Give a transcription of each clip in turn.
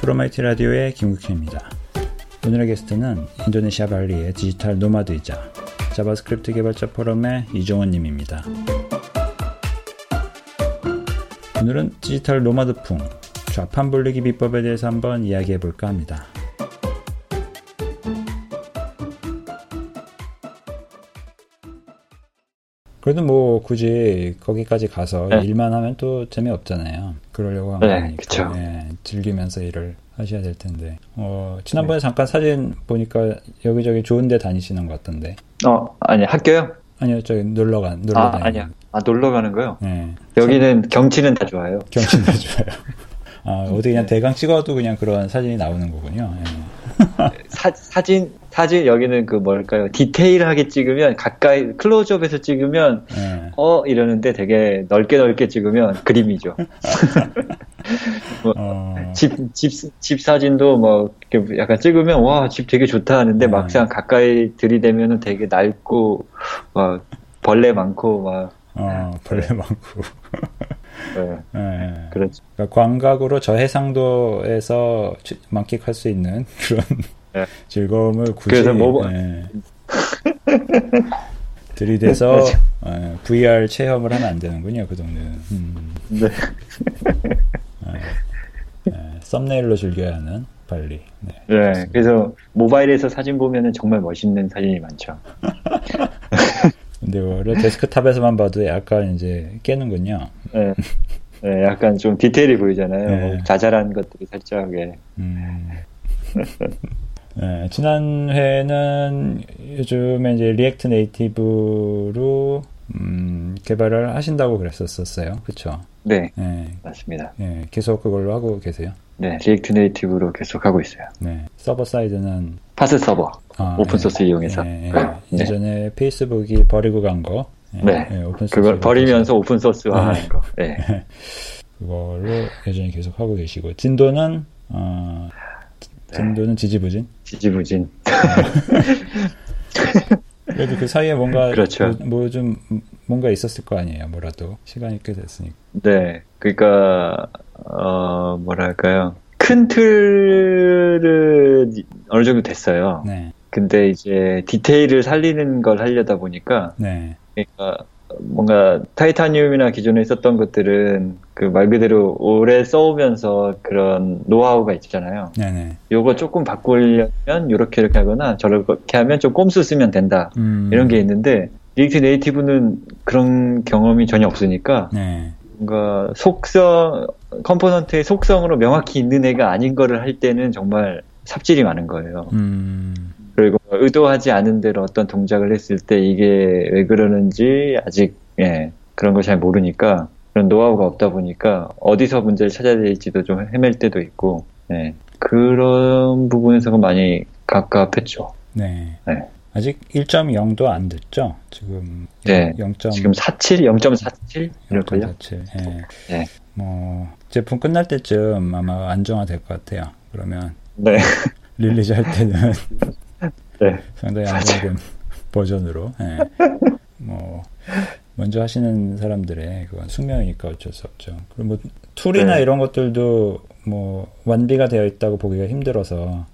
프로마이티 라디오의 김국현입니다. 오늘의 게스트는 인도네시아 발리의 디지털 노마드이자 JavaScript 개발자 포럼의 이종원 님입니다. 오늘은 디지털 노마드풍, 좌판 불리기 비법에 대해서 한번 이야기해 볼까 합니다. 그래도 뭐 굳이 거기까지 가서 네. 일만 하면 또 재미없잖아요. 그러려고 하면 네, 그쵸. 네, 즐기면서 일을 하셔야 될 텐데. 어, 지난번에 네. 잠깐 사진 보니까 여기저기 좋은 데 다니시는 것 같던데. 어, 아니, 학교요? 아니요, 저기 놀러 간, 놀러 아, 아니야. 아, 놀러 가는 거요? 네. 여기는 경치는 다 좋아요. 경치는 다 좋아요. 아, 어디 그냥 네. 대강 찍어도 그냥 그런 사진이 나오는 거군요. 네. 사, 사진 사진 여기는 그 뭘까요? 디테일하게 찍으면 가까이 클로즈업에서 찍으면 네. 어 이러는데 되게 넓게 넓게 찍으면 그림이죠. 뭐, 어... 집, 집, 집 사진도 뭐, 약간 찍으면, 와, 집 되게 좋다 하는데, 네. 막상 가까이 들이대면은 되게 낡고, 막, 벌레 많고, 막. 어, 벌레 네. 많고. 네. 네. 그렇죠. 그러니까 광각으로 저 해상도에서 만끽할 수 있는 그런 네. 즐거움을 굳이 그래서 뭐, 네. 들이대서 어, VR 체험을 하면 안 되는군요. 그 동네는. 음. 네. 네. thumbnail로 즐겨야 하는 발리. 네, 네 그래서 모바일에서 사진 보면은 정말 멋있는 사진이 많죠. 근데 원래 데스크탑에서만 봐도 약간 이제 깨는군요. 네. 네, 약간 좀 디테일이 보이잖아요. 네. 뭐 자잘한 것들이 살짝, 예. 음. 네, 지난 회는 요즘에 이제 React Native로 음, 개발을 하신다고 그랬었어요. 그쵸? 네. 네. 맞습니다. 네, 계속 그걸로 하고 계세요? 네, React Native로 계속 하고 있어요. 네. 서버 사이드는? Parse 서버. 아, open source 네. 이용해서. 네, 네. 예전에 페이스북이 버리고 간 거. 네. 네. open source. 그걸 버리면서 open source화 하는 거. 네. 그걸로 여전히 계속 하고 계시고. 진도는, 어, 진도는 지지부진? 지지부진. 그래도 그 사이에 뭔가 그렇죠. 뭐좀 뭐 뭔가 있었을 거 아니에요. 뭐라도 시간이 꽤 됐으니까. 네, 그러니까 어 뭐랄까요. 큰 틀은 어느 정도 됐어요. 네. 근데 이제 디테일을 살리는 걸 하려다 보니까 네. 그러니까 뭔가 타이타늄이나 기존에 있었던 것들은 그 말 그대로 오래 써오면서 그런 노하우가 있잖아요. 네네. 요거 조금 바꾸려면 이렇게 이렇게 하거나 저렇게 하면 좀 꼼수 쓰면 된다. 음. 이런 게 있는데 React Native는 그런 경험이 전혀 없으니까 네. 뭔가 속성 component의 속성으로 명확히 있는 애가 아닌 거를 할 때는 정말 삽질이 많은 거예요. 음. 그리고 의도하지 않은 대로 어떤 동작을 했을 때 이게 왜 그러는지 아직 예, 그런 걸 잘 모르니까 그런 노하우가 없다 보니까 어디서 문제를 찾아야 될지도 좀 헤맬 때도 있고 예, 그런 부분에서 많이 갑갑했죠. 네. 네. 아직 1.0도 안 됐죠? 지금 네. 0. 지금 47, 0.47 이럴걸요? 0.47. 예. 네. 뭐 제품 끝날 때쯤 아마 안정화 될 것 같아요. 그러면 네. release 할 때는 네. 상당히 안정된 버전으로. 예. 뭐 먼저 하시는 사람들의 그건 숙명이니까 어쩔 수 없죠. 그리고 뭐 tool이나 네. 이런 것들도 뭐 완비가 되어 있다고 보기가 힘들어서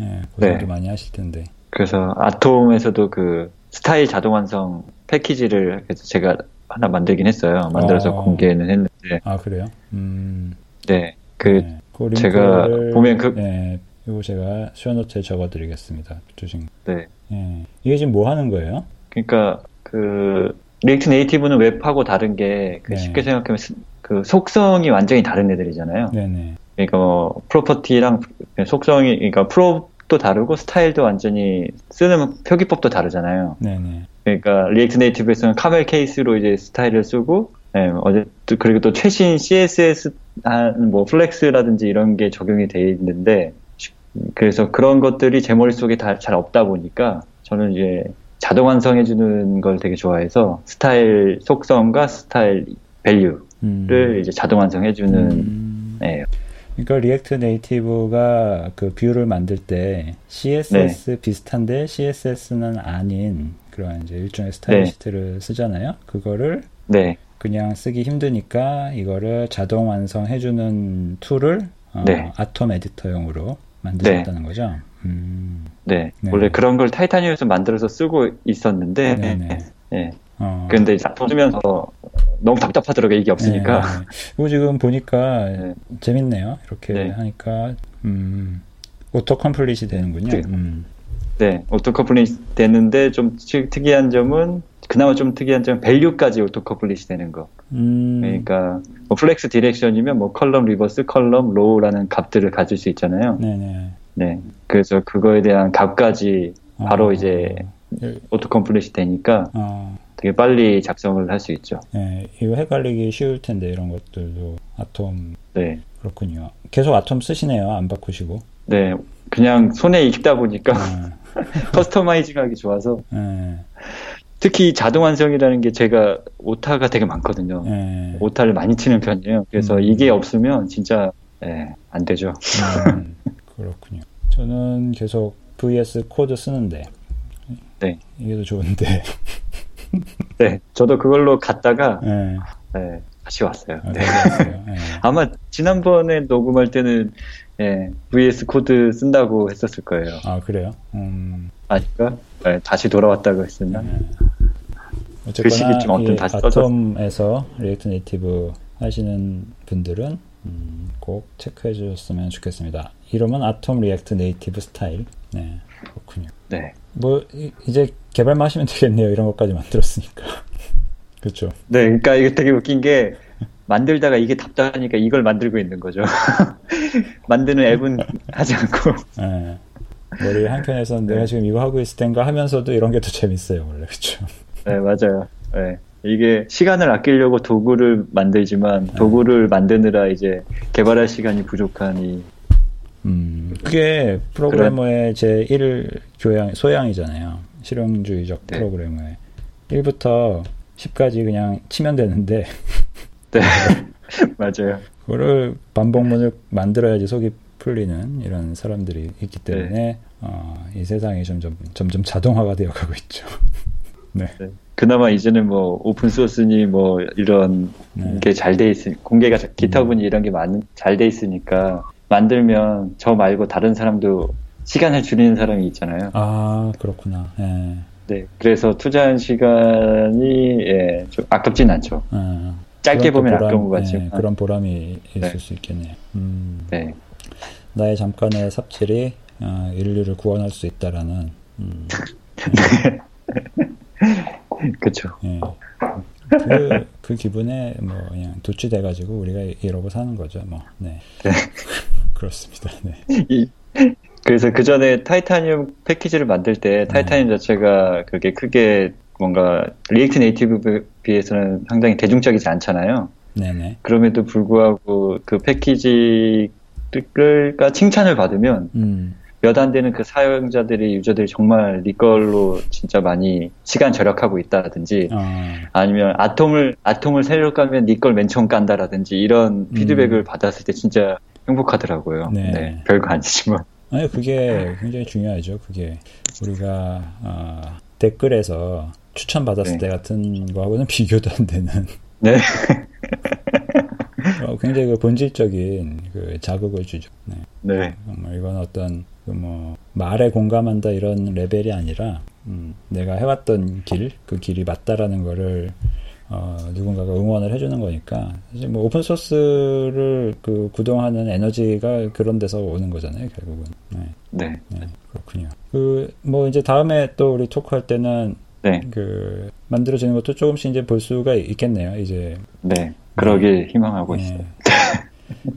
예, 고생도 네. 많이 하실 텐데. 그래서 Atom에서도 그 스타일 자동 완성 패키지를 그래서 제가 하나 만들긴 했어요. 만들어서 어... 공개는 했는데. 아 그래요? 음... 네. 그, 네. 그 제가 보면 그 네, 이거 제가 show note에 적어드리겠습니다. 주신. 네. 예. 이게 지금 뭐 하는 거예요? 그러니까 그 React Native는 웹하고 다른 게 그 네. 쉽게 생각하면 그 속성이 완전히 다른 애들이잖아요. 네네. 그러니까 뭐 property랑 속성이 그러니까 prop도 다르고 스타일도 완전히 쓰는 표기법도 다르잖아요. 네네. 그러니까 React Native에서는 camel case로 이제 스타일을 쓰고 네, 이제 그리고 또 최신 CSS 한 뭐 flex라든지 이런 게 적용이 돼 있는데 그래서 그런 것들이 제 머릿속에 다 잘 없다 보니까 저는 이제 자동 완성해주는 걸 되게 좋아해서 스타일 속성과 스타일 value를 음. 이제 자동 완성해주는 음. 네. 그러니까 React Native가 그 view를 만들 때 CSS 네. 비슷한데 CSS는 아닌 그런 이제 일종의 스타일 네. 시트를 쓰잖아요. 그거를 네. 그냥 쓰기 힘드니까 이거를 자동 완성해주는 tool을 어, 네. Atom 에디터용으로 만드셨다는 네. 거죠? 음. 네. 네. 원래 그런 걸 Titanium에서 만들어서 쓰고 있었는데, 네. 네. 어. 근데 이제 쓰면서 너무 답답하더라고요, 이게 없으니까. 네, 네. 그리고 지금 보니까 네. 재밌네요. 이렇게 네. 하니까, 음, auto complete이 되는군요. 네. 음. 네, auto complete 되는데 좀 특이한 점은 그나마 좀 특이한 점은 value까지 auto complete이 되는 거. 음. 그러니까 뭐 flex direction이면 뭐 column reverse, column row라는 값들을 가질 수 있잖아요. 네네. 네. 그래서 그거에 대한 값까지 바로 어. 이제 auto complete이 되니까 어. 되게 빨리 작성을 할 수 있죠. 네, 이거 헷갈리기 쉬울 텐데 이런 것들도 Atom. 네. 그렇군요. 계속 Atom 쓰시네요. 안 바꾸시고. 네, 그냥 손에 익다 보니까 네. customizing하기 좋아서. 네. 특히 자동 완성이라는 게 제가 오타가 되게 많거든요. 네. 오타를 많이 치는 편이에요. 그래서 음. 이게 없으면 진짜 네, 안 되죠. 음, 그렇군요. 저는 계속 VS Code 쓰는데 네. 이게 더 좋은데. 네, 저도 그걸로 갔다가 네. 네 다시 왔어요. 아, 네. 네. 아마 지난번에 녹음할 때는 예, VS Code 쓴다고 했었을 거예요. 아 그래요? 음... 아니까 네, 다시 돌아왔다고 했으나 네. 그 시기쯤 어떤 다시 Atom에서 React Native 하시는 분들은 음, 꼭 체크해 주셨으면 좋겠습니다. 이름은 Atom React Native 스타일. 네, 그렇군요. 네. 뭐 이제 개발만 하시면 되겠네요. 이런 것까지 만들었으니까. 그렇죠. 네, 그러니까 이게 되게 웃긴 게 만들다가 이게 답답하니까 이걸 만들고 있는 거죠. 만드는 앱은 하지 않고. 네. 머리 한편에서 네. 내가 지금 이거 하고 있을 땐가 하면서도 이런 게 더 재밌어요, 원래 그렇죠. 네, 맞아요. 네. 이게 시간을 아끼려고 도구를 만들지만 네. 도구를 만드느라 이제 개발할 시간이 부족하니. 음, 그게 프로그래머의 제1 교양 소양이잖아요. 실용주의적 네. 프로그래머의 1부터 10까지 그냥 치면 되는데 네. 맞아요. 그거를 반복문을 만들어야지 속이 풀리는 이런 사람들이 있기 때문에 네. 어, 이 세상이 점점 점점 자동화가 되어 가고 있죠. 네. 네. 그나마 이제는 뭐 오픈 소스니 뭐 이런 네. 게잘 돼 있으 공개가 기타분이 음. 이런 게잘돼 있으니까 만들면 저 말고 다른 사람도 시간을 줄이는 사람이 있잖아요. 아 그렇구나. 네. 네. 그래서 투자한 시간이 예, 좀 아깝진 않죠. 아. 짧게 보면 보람, 아까운 것 같지만 네, 그런 보람이 있을 네. 수 있겠네요. 음, 네. 나의 잠깐의 삽질이 어, 인류를 구원할 수 있다라는. 음, 네. 그렇죠. 그, 그 기분에 뭐 그냥 도취돼 가지고 우리가 이러고 사는 거죠. 뭐, 네. 네. 그렇습니다. 네. 이, 그래서 그 전에 타이타늄 패키지를 만들 때 타이타늄 네. 자체가 그게 크게 뭔가 React Native 비해서는 상당히 대중적이지 않잖아요. 네네. 그럼에도 불구하고 그 패키지가 칭찬을 받으면 음. 몇 안 되는 그 사용자들이 유저들이 정말 네 걸로 진짜 많이 시간 절약하고 있다라든지 어. 아니면 아톰을 아톰을 새로 까면 네걸 맨 처음 깐다라든지 이런 피드백을 음. 받았을 때 진짜 행복하더라고요. 네. 네. 별거 아니지만. 아니 그게 굉장히 중요하죠. 그게 우리가 어, 댓글에서 추천 받았을 네. 때 같은 거하고는 비교도 안 되는. 네. 어, 굉장히 그 본질적인 그 자극을 주죠. 네. 네. 뭐 이건 어떤 그 뭐 말에 공감한다 이런 레벨이 아니라 음, 내가 해왔던 길, 그 길이 맞다라는 거를 어, 누군가가 응원을 해주는 거니까 사실 뭐 오픈 소스를 그 구동하는 에너지가 그런 데서 오는 거잖아요 결국은. 네. 네. 네. 그렇군요. 그 뭐 이제 다음에 또 우리 토크할 때는 네. 그 만들어지는 것도 조금씩 이제 볼 수가 있겠네요. 이제 네, 그러길 네. 희망하고 네. 있어요.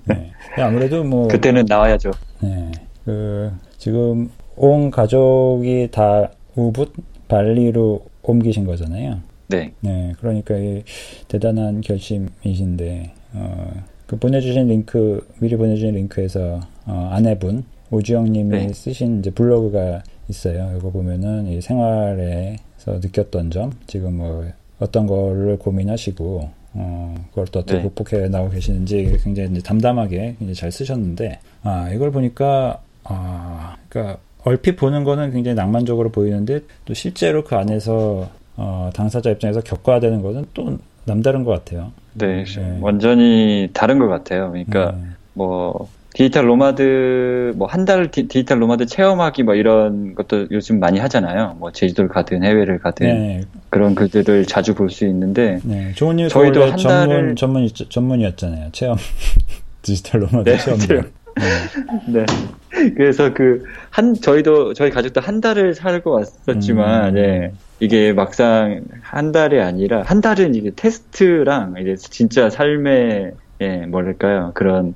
네. 아무래도 뭐 그때는 나와야죠. 네, 그 지금 온 가족이 다 우붓 발리로 옮기신 거잖아요. 네. 네, 그러니까 이 대단한 결심이신데 어, 그 보내주신 링크 미리 보내주신 링크에서 어, 아내분 오주영님이 네. 쓰신 이제 블로그가 있어요. 이거 보면은 이 생활에 느꼈던 점, 지금 뭐 어떤 거를 고민하시고 어, 그걸 또 어떻게 네. 극복해 나오고 계시는지 굉장히 이제 담담하게 굉장히 잘 쓰셨는데 아 이걸 보니까 아 그러니까 얼핏 보는 거는 굉장히 낭만적으로 보이는데 또 실제로 그 안에서 어, 당사자 입장에서 겪어야 되는 것은 또 남다른 것 같아요. 네, 네. 완전히 다른 것 같아요. 그러니까 네. 뭐 digital nomad 뭐 한 달 digital nomad 체험하기 뭐 이런 것도 요즘 많이 하잖아요. 뭐 제주도를 가든 해외를 가든 네. 그런 글들을 자주 볼 수 있는데 네. 좋은 저희도 한 전문 달을... 전문 전문이었잖아요. 체험 digital nomad 네, 체험. 네. 네. 그래서 그 한 저희도 저희 가족도 한 달을 살고 왔었지만 음. 네. 이게 막상 한 달이 아니라 한 달은 이게 테스트랑 이제 진짜 삶의 예 뭐랄까요 그런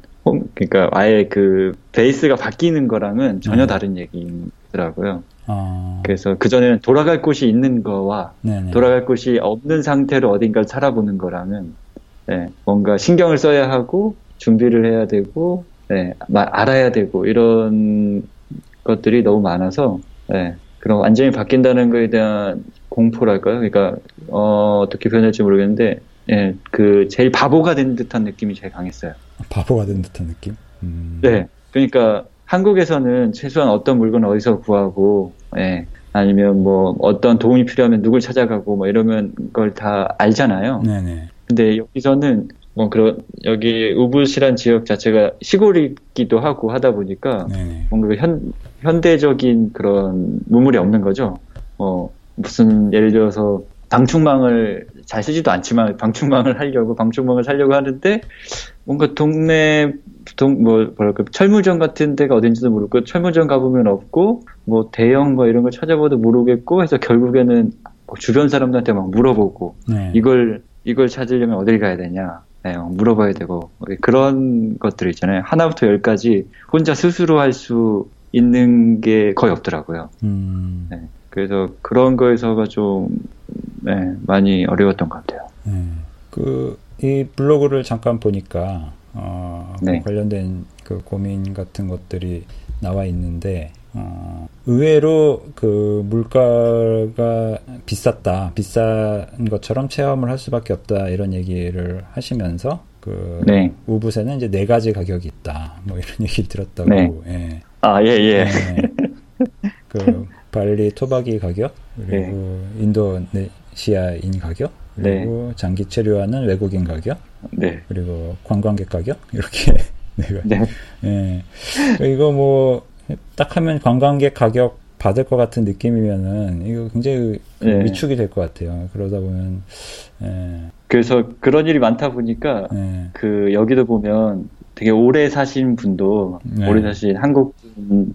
그러니까 아예 그 베이스가 바뀌는 거랑은 전혀 네. 다른 얘기더라고요. 어... 그래서 그 전에는 돌아갈 곳이 있는 거와 네네. 돌아갈 곳이 없는 상태로 어딘가를 살아보는 거랑은 네, 뭔가 신경을 써야 하고 준비를 해야 되고 네, 알아야 되고 이런 것들이 너무 많아서 네, 그럼 완전히 바뀐다는 거에 대한 공포랄까요? 그러니까 어, 어떻게 표현할지 모르겠는데 예, 그 제일 바보가 된 듯한 느낌이 제일 강했어요. 바보가 된 듯한 느낌? 음. 네. 그러니까 한국에서는 최소한 어떤 물건 어디서 구하고, 예, 아니면 뭐 어떤 도움이 필요하면 누굴 찾아가고 뭐 이러면 걸 다 알잖아요. 네네. 근데 여기서는 뭐 그런 여기 우붓이란 지역 자체가 시골이기도 하고 하다 보니까 네네. 뭔가 현 현대적인 그런 문물이 없는 거죠. 뭐 무슨 예를 들어서 방충망을 잘 쓰지도 않지만 방충망을 하려고 방충망을 살려고 하는데 뭔가 동네 동, 뭐, 뭐랄까, 철물점 같은 데가 어딘지도 모르고, 철물점 가보면 없고, 뭐, 대형 뭐 이런 걸 찾아봐도 모르겠고, 해서 결국에는 뭐 주변 사람들한테 막 물어보고, 네. 이걸, 이걸 찾으려면 어딜 가야 되냐, 네, 물어봐야 되고, 그런 것들 있잖아요. 하나부터 열까지 혼자 스스로 할 수 있는 게 거의 없더라고요. 음. 네. 그래서 그런 거에서가 좀 네, 많이 어려웠던 것 같아요. 네. 그이 블로그를 잠깐 보니까 어, 그 네. 관련된 그 고민 같은 것들이 나와 있는데 어, 의외로 그 물가가 비쌌다, 비싼 것처럼 체험을 할 수밖에 없다 이런 얘기를 하시면서 그 네. 우붓에는 이제 네 가지 가격이 있다, 뭐 이런 얘기를 들었다고. 네. 예. 아, 예, 예. 네. 그 발리 토박이 가격, 그리고 네. 인도네시아인 가격, 그리고 네. 장기 체류하는 외국인 가격, 네. 그리고 관광객 가격 이렇게 내가 네. 예. 이거 뭐 딱 하면 관광객 가격 받을 것 같은 느낌이면은 이거 굉장히 네. 위축이 될 것 같아요. 그러다 보면 예. 그래서 그런 일이 많다 보니까 네. 그 여기도 보면 되게 오래 사신 분도 네. 오래 사신 한국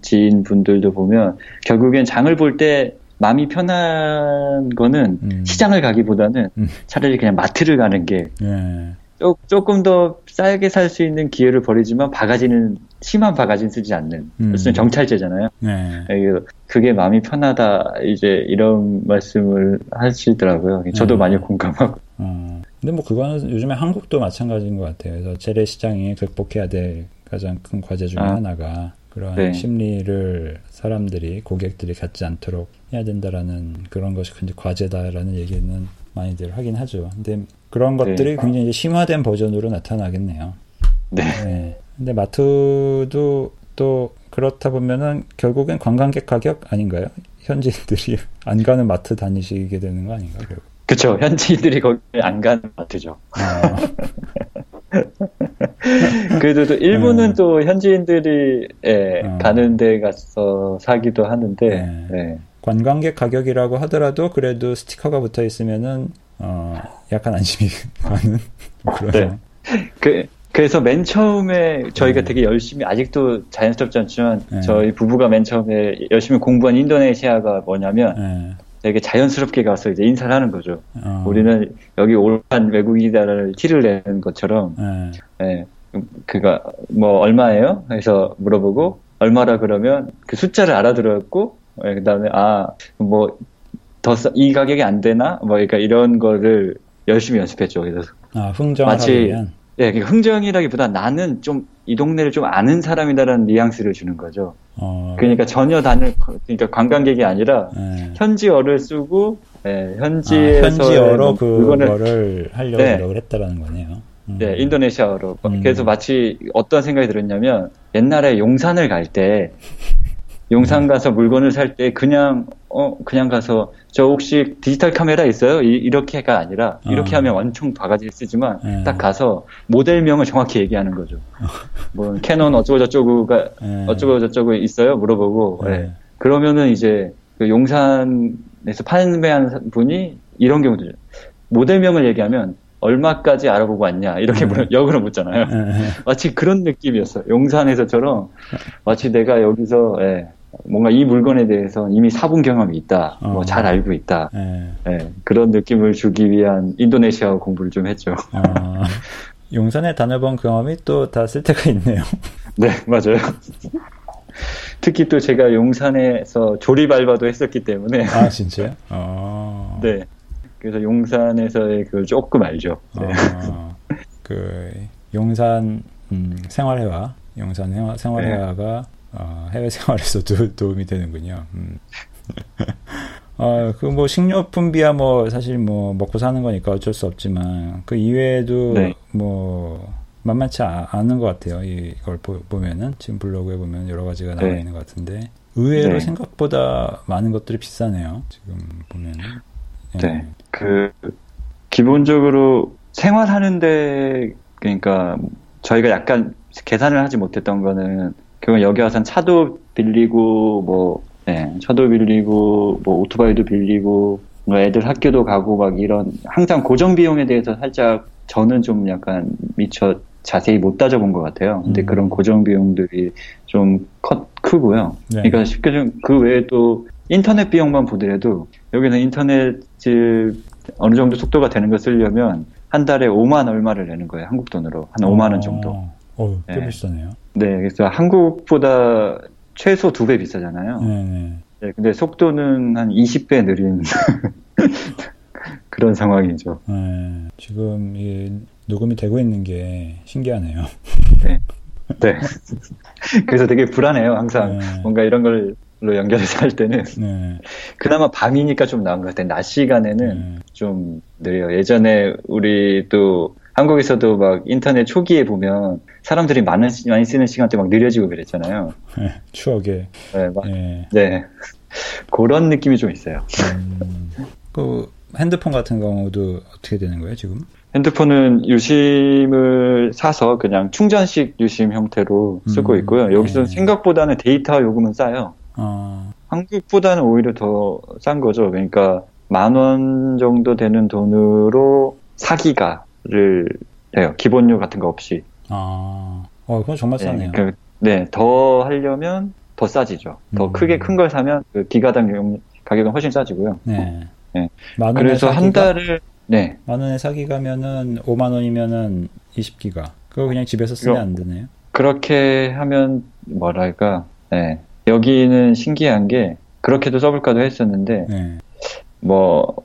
지인 분들도 보면 결국엔 장을 볼 때 마음이 편한 거는 음. 시장을 가기보다는 음. 차라리 그냥 마트를 가는 게 네. 조, 금 더 싸게 살 수 있는 기회를 버리지만 바가지는 심한 바가지는 쓰지 않는 음. 무슨 정찰제잖아요. 네. 그게 마음이 편하다 이제 이런 말씀을 하시더라고요. 저도 네. 많이 공감하고. 어. 근데 뭐 그거는 요즘에 한국도 마찬가지인 것 같아요. 그래서 재래 시장이 극복해야 될 가장 큰 과제 중에 아. 하나가 그런 네. 심리를 사람들이 고객들이 갖지 않도록 해야 된다라는 그런 것이 굉장히 과제다라는 얘기는 많이들 하긴 하죠. 근데 그런 네. 것들이 네. 굉장히 심화된 버전으로 나타나겠네요. 네. 네. 근데 마트도 또 그렇다 보면은 결국엔 관광객 가격 아닌가요? 현지인들이 안 가는 마트 다니시게 되는 거 아닌가? 결국. 그쵸. 현지인들이 거기 안 가는 마트죠. 아. 그래도 또 일부는 음. 또 현지인들이 예, 음. 가는 데 가서 사기도 하는데 네. 네. 관광객 가격이라고 하더라도 그래도 스티커가 붙어 있으면은 어, 약간 안심이 가는 그런. 네. 그 그래서 맨 처음에 저희가 네. 되게 열심히 아직도 자연스럽지 않지만 네. 저희 부부가 맨 처음에 열심히 공부한 인도네시아가 뭐냐면 네. 되게 자연스럽게 가서 이제 인사를 하는 거죠. 어. 우리는 여기 올한 외국인이다라는 티를 내는 것처럼, 네. 네. 그가 뭐 얼마예요? 해서 물어보고 얼마라 그러면 그 숫자를 알아들었고, 네, 그다음에 아 뭐 더 이 가격이 안 되나? 뭐 그러니까 이런 거를 열심히 연습했죠. 그래서 아 흥정을 마치. 예, 그러니까 흥정이라기보다 나는 좀 이 동네를 좀 아는 사람이다라는 뉘앙스를 주는 거죠. 어... 그러니까 전혀 다른 그러니까 관광객이 아니라 네. 현지어를 쓰고 예, 현지에서 아, 현지어로 그거를 하려고 네. 노력을 했다라는 거네요. 음. 네, 인도네시아어로. 음. 그래서 마치 어떤 생각이 들었냐면 옛날에 용산을 갈 때 용산 가서 물건을 살 때 그냥 어 그냥 가서 저 혹시 디지털 카메라 있어요? 이렇게가 아니라 이렇게 어. 하면 왕창 바가지 쓰지만 네. 딱 가서 모델명을 정확히 얘기하는 거죠. 뭐 캐논 어쩌고 저쩌고가 네. 어쩌고 저쩌고 있어요? 물어보고 네. 네. 그러면은 이제 그 용산에서 판매하는 분이 이런 경우도 모델명을 얘기하면 얼마까지 알아보고 왔냐 이렇게 음. 역으로 묻잖아요. 음. 마치 그런 느낌이었어요. 용산에서처럼 마치 내가 여기서 예, 뭔가 이 물건에 대해서 이미 사본 경험이 있다, 어. 뭐잘 알고 있다, 예. 예, 그런 느낌을 주기 위한 인도네시아 공부를 좀 했죠. 어. 용산에 다녀본 경험이 또 다 쓸 때가 있네요. 네, 맞아요. 특히 또 제가 용산에서 조립 알바도 했었기 때문에. 아, 진짜요? 어... 네. 그래서 용산에서의 그걸 조금 알죠. 네. 아, 그 용산 음, 생활회화, 용산 생활회화가 네. 어, 해외 생활에서도 도움이 되는군요. 음. 어, 그 뭐 식료품비야 뭐 사실 뭐 먹고 사는 거니까 어쩔 수 없지만 그 이외에도 네. 뭐 만만치 않은 것 같아요. 이걸 보, 면은 지금 블로그에 보면 여러 가지가 나와 네. 있는 것 같은데 의외로 네. 생각보다 많은 것들이 비싸네요. 지금 보면은. 네. 네. 그 기본적으로 생활하는데 그러니까 저희가 약간 계산을 하지 못했던 거는 그건 여기 와선 차도 빌리고 뭐 네, 차도 빌리고 뭐 오토바이도 빌리고 뭐 애들 학교도 가고 막 이런 항상 고정 비용에 대해서 살짝 저는 좀 약간 미처 자세히 못 따져본 것 같아요. 근데 음. 그런 고정 비용들이 좀 컸, 크고요. 네. 그러니까 쉽게 좀 그 외에 또 인터넷 비용만 보더라도 여기는 인터넷을 어느 정도 속도가 되는 걸 쓰려면 한 달에 5만 얼마를 내는 거예요. 한국 돈으로. 한 5만 원 정도. 어, 꽤 네. 비싸네요. 네, 그래서 한국보다 최소 두 배 비싸잖아요. 네, 네. 네, 근데 속도는 한 20배 느린 그런 상황이죠. 네, 지금 이 녹음이 되고 있는 게 신기하네요. 네. 네. 그래서 되게 불안해요. 항상 네. 뭔가 이런 걸로 연결해서 할 때는 네. 그나마 밤이니까 좀 나은 것 같아요. 낮 시간에는 네. 좀 느려요. 예전에 우리 또 한국에서도 막 인터넷 초기에 보면 사람들이 많은 많이 쓰는 시간대 막 느려지고 그랬잖아요. 네, 추억에. 네, 막, 네. 네. 그런 느낌이 좀 있어요. 음, 그 핸드폰 같은 경우도 어떻게 되는 거예요 지금? 핸드폰은 유심을 사서 그냥 충전식 유심 형태로 쓰고 음, 있고요. 여기서 네. 생각보다는 데이터 요금은 싸요. 어. 한국보다는 오히려 더 싼 거죠. 그러니까 만 원 정도 되는 돈으로 4기가 를 해요. 기본료 같은 거 없이. 아, 어, 그건 정말 싸네요. 네, 그, 네, 더 하려면 더 싸지죠. 더 음. 크게 큰 걸 사면 그 기가당 가격은 훨씬 싸지고요. 네. 네. 그래서 한 달을 네. 만 원에 사기가면은 5만 원이면은 20기가. 그거 그냥 집에서 쓰면 안 되네요. 그렇게 하면 뭐랄까, 네. 여기는 신기한 게 그렇게도 써볼까도 했었는데 네. 뭐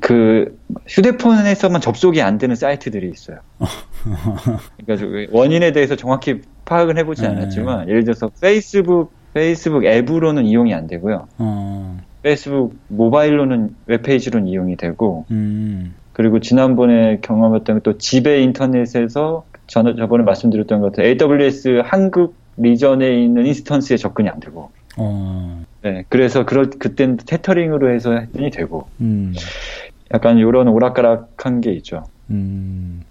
그 휴대폰에서만 접속이 안 되는 사이트들이 있어요. 그러니까 원인에 대해서 정확히 파악은 해보지 네. 않았지만 예를 들어서 페이스북 페이스북 앱으로는 이용이 안 되고요. 어. 페이스북 모바일로는 웹페이지로는 이용이 되고 음. 그리고 지난번에 경험했던 또 집의 인터넷에서 전, 저번에 말씀드렸던 것 같은 AWS 한국 region에 있는 instance에 접근이 안 되고. 어. 네, 그래서 그럴 그땐 tethering으로 해서 했더니 되고. 음. 약간 이런 오락가락한 게 있죠. 음.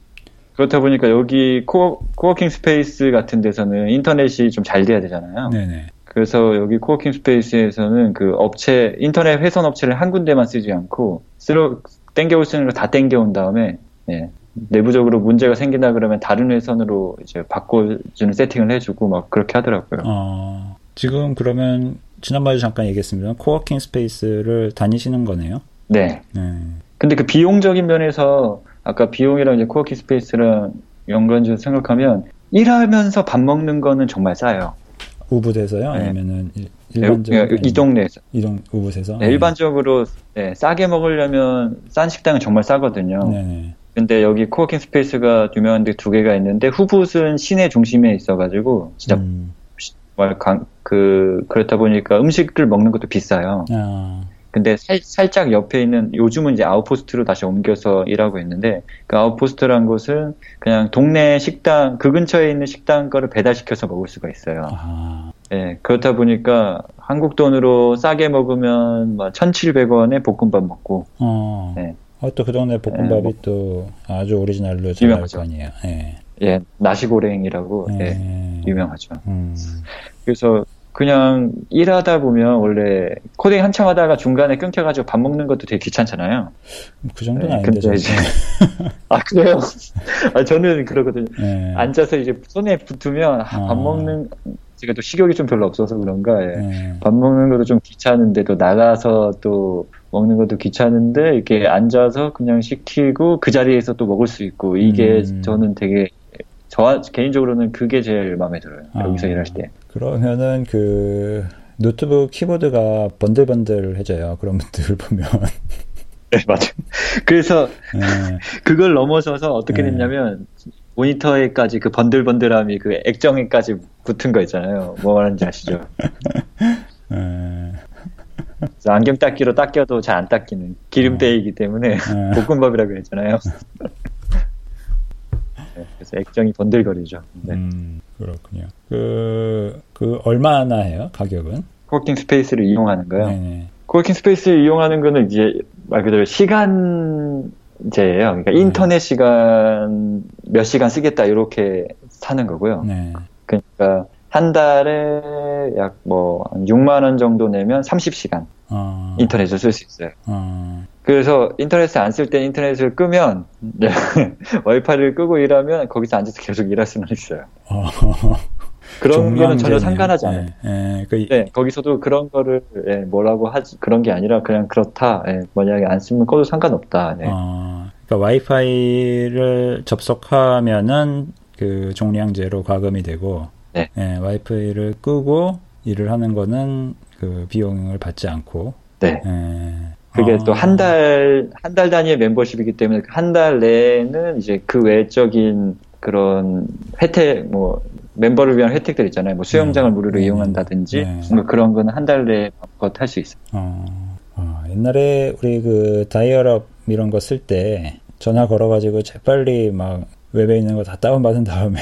그렇다 보니까 여기 코어, coworking space 같은 데서는 인터넷이 좀 잘 돼야 되잖아요. 네네. 그래서 여기 coworking space에서는 그 업체, 인터넷 회선 업체를 한 군데만 쓰지 않고, 쓰러, 땡겨올 수 있는 걸 다 땡겨온 다음에, 예, 내부적으로 문제가 생긴다 그러면 다른 회선으로 이제 바꿔주는 세팅을 해주고 막 그렇게 하더라고요. 어, 지금 그러면 지난번에 잠깐 얘기했습니다. coworking space를 다니시는 거네요. 네. 네. 근데 그 비용적인 면에서 아까 비용이랑 이제 coworking space랑 연관지어 생각하면 일하면서 밥 먹는 거는 정말 싸요. 우붓에서요? 네. 아니면은 일반적으로 이 동네에서 이동 우붓에서 네, 일반적으로 네, 싸게 먹으려면 싼 식당은 정말 싸거든요. 네네. 근데 여기 coworking space가 유명한 데 두 개가 있는데 Hubud은 시내 중심에 있어가지고 진짜 음. 강, 그 그렇다 보니까 음식을 먹는 것도 비싸요. 아. 근데 살, 살짝 옆에 있는 요즘은 이제 Outpost로 다시 옮겨서 일하고 있는데 그 Outpost란 곳은 그냥 동네 식당 그 근처에 있는 식당 거를 배달시켜서 먹을 수가 있어요. 아. 예, 그렇다 보니까 한국 돈으로 싸게 먹으면 막 1,700원에 볶음밥 먹고. 어. 예. 어, 또그 동네 볶음밥이 예, 뭐, 또 아주 오리지널로 유명하죠. 아니에요. 예. 예, 나시고랭이라고 예. 예, 유명하죠. 음. 그래서 그냥 일하다 보면 원래 코딩 한참 하다가 중간에 끊겨가지고 밥 먹는 것도 되게 귀찮잖아요. 그 정도는 네, 아닌데. 근데 이제 아 그래요? 아 저는 그러거든요. 네. 앉아서 이제 손에 붙으면 아, 밥 어. 먹는 제가 또 식욕이 좀 별로 없어서 그런가 예. 네. 밥 먹는 것도 좀 귀찮은데 또 나가서 또 먹는 것도 귀찮은데 이렇게 앉아서 그냥 시키고 그 자리에서 또 먹을 수 있고 이게 음. 저는 되게 저 개인적으로는 그게 제일 마음에 들어요. 아. 여기서 일할 때. 그러면은 그 노트북 키보드가 번들번들해져요. 그런 분들 보면. 네, 맞아요. 그래서 네. 그걸 넘어서서 어떻게 네. 됐냐면 모니터에까지 그 번들번들함이 그 액정에까지 붙은 거 있잖아요. 뭐 말하는지 아시죠? 네. 안경 닦기로 닦여도 잘 안 닦이는 기름때이기 때문에 네. 볶음밥이라고 했잖아요. 네, 그래서 액정이 번들거리죠. 네. 음, 그렇군요. 그, 그, 얼마나 해요? 가격은? coworking space를 이용하는 거요? 네네. coworking space를 이용하는 거는 이제 말 그대로 시간 제예요. 그러니까 네. 인터넷 시간 몇 시간 쓰겠다 이렇게 사는 거고요. 네. 그러니까 한 달에 약 뭐 6만 원 정도 내면 30시간 어... 인터넷을 쓸 수 있어요. 어... 그래서 인터넷을 안 쓸 때 인터넷을 끄면 네, 와이파이를 끄고 일하면 거기서 앉아서 계속 일할 수는 있어요. 어, 그런 거는 전혀 상관하지 않아요. 예, 예, 그... 네, 거기서도 그런 거를 예, 뭐라고 하지 그런 게 아니라 그냥 그렇다. 예, 만약에 안 쓰면 꺼도 상관없다. 네. 어, 그러니까 와이파이를 접속하면은 그 종량제로 과금이 되고 네. 예, 와이파이를 끄고 일을 하는 거는 그 비용을 받지 않고 네. 예, 그게 아. 또한 달, 한 달 단위의 membership이기 때문에 한 달 내에는 이제 그 외적인 그런 혜택, 뭐, 멤버를 위한 혜택들 있잖아요. 뭐 수영장을 네. 무료로 네. 이용한다든지, 네. 뭐 그런 거는 한 달 내에 마음껏 할 수 있어요. 어. 어, 옛날에 우리 그 다이얼업 이런 거 쓸 때 전화 걸어가지고 재빨리 막 웹에 있는 거 다 다운받은 다음에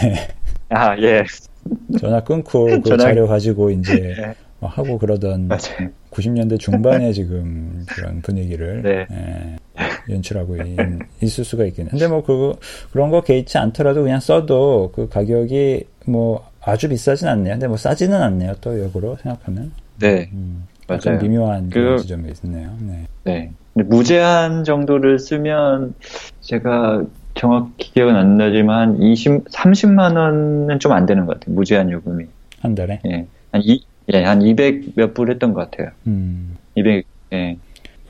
아, 예. 전화 끊고 그 전화... 자료 가지고 이제 네. 하고 그러던 맞아요. 90년대 중반에 지금 그런 분위기를 네. 예, 연출하고 있, 을 수가 있겠네. 근데 뭐 그, 그런 거 개의치 않더라도 그냥 써도 그 가격이 뭐 아주 비싸진 않네요. 근데 뭐 싸지는 않네요. 또 역으로 생각하면. 네. 음, 맞아요. 미묘한 그, 지점이 있네요. 네. 네. 무제한 정도를 쓰면 제가 정확히 기억은 안 나지만 20, 30만 원은 좀 안 되는 것 같아요. 무제한 요금이. 한 달에? 예. 한 이, 예, 한 200 몇 불 했던 것 같아요. 음. 200, 예.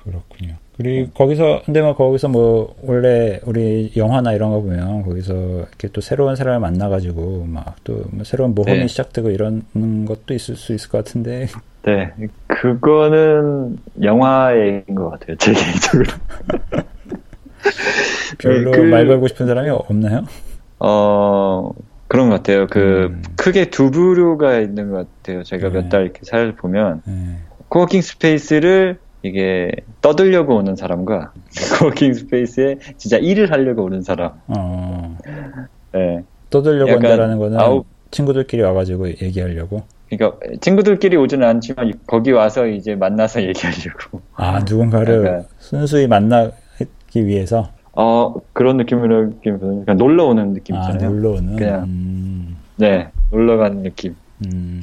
그렇군요. 그리고 거기서, 근데 뭐 거기서 뭐, 원래 우리 영화나 이런 거 보면 거기서 이렇게 또 새로운 사람을 만나가지고 막또뭐 새로운 모험이 네. 시작되고 이런 것도 있을 수 있을 것 같은데. 네. 그거는 영화인 것 같아요. 제 개인적으로. 별로 그, 말 걸고 싶은 사람이 없나요? 어, 그런 것 같아요. 그 음. 크게 두 부류가 있는 것 같아요. 제가 네. 몇달 이렇게 살아 보면 네. coworking space를 이게 떠들려고 오는 사람과 coworking space에 진짜 일을 하려고 오는 사람. 어. 네. 떠들려고 온다라는 거는 아우, 친구들끼리 와가지고 얘기하려고. 그러니까 친구들끼리 오지는 않지만 거기 와서 이제 만나서 얘기하려고. 아 누군가를 순수히 만나기 위해서. 어 그런 느낌으로 느낌 그러니까 놀러 오는 느낌 아, 있잖아요. 아, 놀러 오는. 그냥 음. 네 놀러 가는 느낌. 음.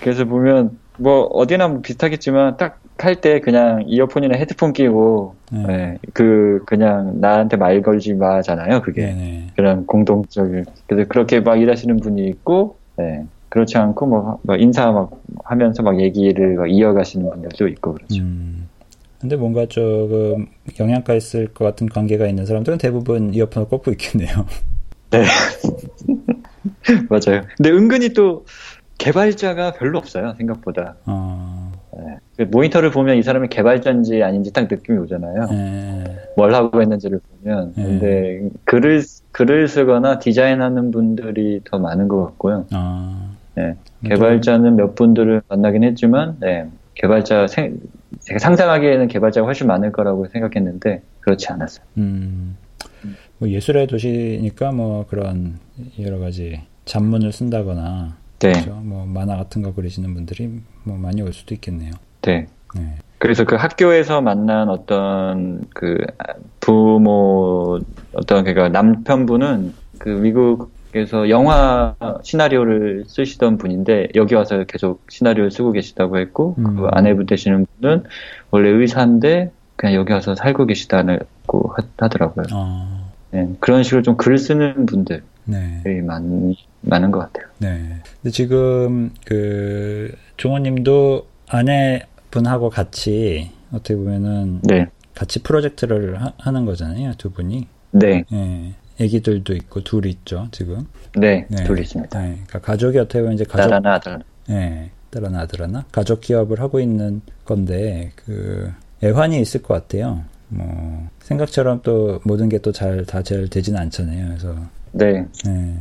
그래서 보면 뭐 어디나 뭐 비슷하겠지만 딱 할 때 그냥 이어폰이나 헤드폰 끼고 네. 네. 그 그냥 나한테 말 걸지 마잖아요. 그게 네네. 그런 공동적인 그래서 그렇게 막 일하시는 분이 있고 네. 그렇지 않고 뭐, 뭐 인사 막 하면서 막 얘기를 막 이어가시는 분들도 있고 그렇죠. 음. 근데 뭔가 조금 영양가 있을 것 같은 관계가 있는 사람들은 대부분 이어폰을 꽂고 있겠네요. 네. 맞아요. 근데 은근히 또 개발자가 별로 없어요, 생각보다. 어... 네. 그 모니터를 보면 이 사람이 개발자인지 아닌지 딱 느낌이 오잖아요. 네. 뭘 하고 있는지를 보면. 네. 근데 글을, 글을 쓰거나 디자인하는 분들이 더 많은 것 같고요. 어... 네. 개발자는 몇 분들을 만나긴 했지만, 네. 개발자 생, 제가 상상하기에는 개발자가 훨씬 많을 거라고 생각했는데 그렇지 않았어요. 음, 뭐 예술의 도시니까 뭐 그런 여러 가지 잡문을 쓴다거나 네. 그렇죠? 뭐 만화 같은 거 그리시는 분들이 뭐 많이 올 수도 있겠네요. 네. 네. 그래서 그 학교에서 만난 어떤 그 부모 어떤 그니까 남편분은 그 미국 에서 영화 시나리오를 쓰시던 분인데 여기 와서 계속 시나리오를 쓰고 계시다고 했고 음. 그 아내분 되시는 분은 원래 의사인데 그냥 여기 와서 살고 계시다고 하더라고요. 아. 네, 그런 식으로 좀 글 쓰는 분들이 네. 많, 많은 것 같아요. 네. 근데 지금 그 종호님도 아내분하고 같이 어떻게 보면은 네. 같이 프로젝트를 하, 는 거잖아요, 두 분이. 네. 네. 애기들도 있고 둘 있죠 지금. 네, 네. 둘 있습니다. 네. 그러니까 가족이 어떻게 보면 이제 가족. 딸 하나 아들. 네, 딸 하나 아들 하나 가족 기업을 하고 있는 건데 그 애환이 있을 것 같아요. 뭐 생각처럼 또 모든 게 또 잘 다 잘 되지는 않잖아요. 그래서 네. 네.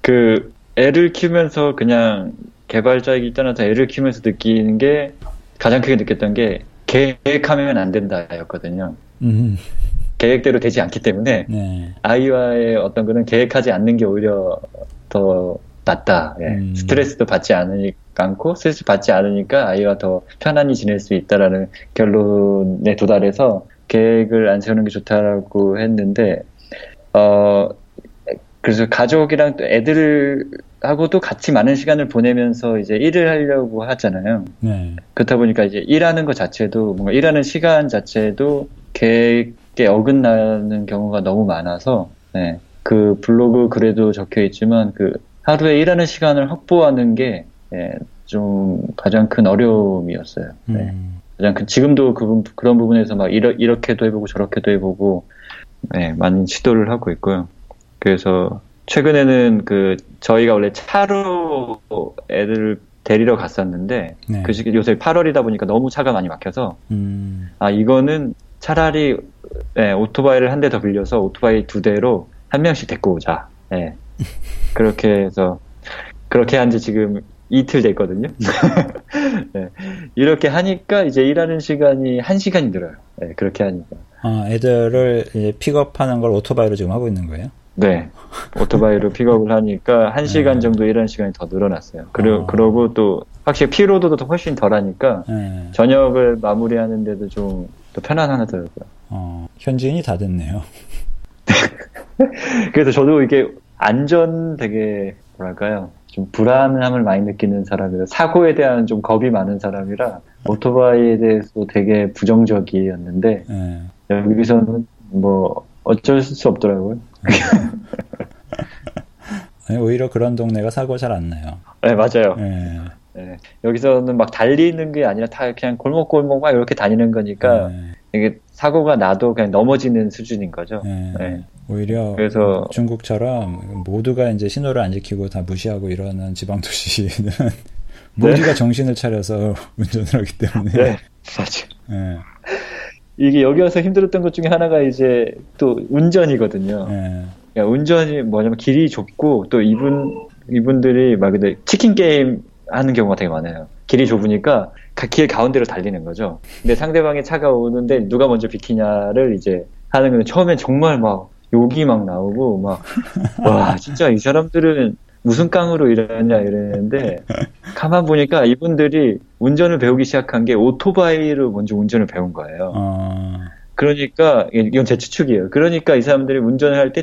그 애를 키우면서 그냥 개발자이기 떠나서 애를 키우면서 느끼는 게 가장 크게 느꼈던 게 계획하면 안 된다였거든요. 음. 계획대로 되지 않기 때문에 네. 아이와의 어떤 거는 계획하지 않는 게 오히려 더 낫다. 예. 음. 스트레스도 받지 않으니까 않고 스트레스 받지 않으니까 아이와 더 편안히 지낼 수 있다라는 결론에 도달해서 계획을 안 세우는 게 좋다라고 했는데 어 그래서 가족이랑 또 애들하고도 같이 많은 시간을 보내면서 이제 일을 하려고 하잖아요. 네. 그렇다 보니까 이제 일하는 것 자체도 뭔가 일하는 시간 자체도 계획 에 어긋나는 경우가 너무 많아서 네. 그 블로그 글에도 적혀 있지만 그 하루에 일하는 시간을 확보하는 게 예, 좀 가장 큰 어려움이었어요. 네. 음. 가장 큰 지금도 그 그런 부분에서 막 이러, 이렇게도 해보고 저렇게도 해보고 네, 많이 시도를 하고 있고요. 그래서 최근에는 그 저희가 원래 차로 애들을 데리러 갔었는데 네. 그 시기 요새 8월이다 보니까 너무 차가 많이 막혀서 음. 아 이거는 차라리 네, 오토바이를 한 대 더 빌려서 오토바이 두 대로 한 명씩 데리고 오자. 네. 그렇게 해서 그렇게 한 지 지금 이틀 됐거든요. 네. 이렇게 하니까 이제 일하는 시간이 한 시간이 늘어요. 네, 그렇게 하니까. 아, 애들을 이제 픽업하는 걸 오토바이로 지금 하고 있는 거예요? 네. 오토바이로 픽업을 하니까 한 네. 시간 정도 일하는 시간이 더 늘어났어요. 그리고, 어. 그러고 또 확실히 피로도도 훨씬 덜 하니까 네. 저녁을 마무리하는 데도 좀 더 편안하더라고요. 어, 현지인이 다 됐네요. 그래서 저도 이게 안전 되게 뭐랄까요 좀 불안함을 많이 느끼는 사람이라 사고에 대한 좀 겁이 많은 사람이라 오토바이에 대해서 되게 부정적이었는데 네. 여기서는 뭐 어쩔 수 없더라고요. 네, 오히려 그런 동네가 사고 잘 안 나요. 네 맞아요. 네. 네. 여기서는 막 달리는 게 아니라 다 그냥 골목골목 막 이렇게 다니는 거니까 네. 이게 사고가 나도 그냥 넘어지는 수준인 거죠. 네. 네. 오히려 그래서 중국처럼 모두가 이제 신호를 안 지키고 다 무시하고 이러는 지방 도시는 모두가 정신을 차려서 운전을 하기 때문에. 네, 맞아. 네. 이게 여기 와서 힘들었던 것 중에 하나가 이제 또 운전이거든요. 네. 그러니까 운전이 뭐냐면 길이 좁고 또 이분 이분들이 막 근데 치킨 게임 하는 경우가 되게 많아요. 길이 좁으니까 길 가운데로 달리는 거죠. 근데 상대방의 차가 오는데 누가 먼저 비키냐를 이제 하는 건데 처음엔 정말 막 욕이 막 나오고 막 와 진짜 이 사람들은 무슨 깡으로 이러냐 이랬는데 가만 보니까 이분들이 운전을 배우기 시작한 게 오토바이로 먼저 운전을 배운 거예요. 어... 그러니까 이건 제 추측이에요. 그러니까 이 사람들이 운전을 할 때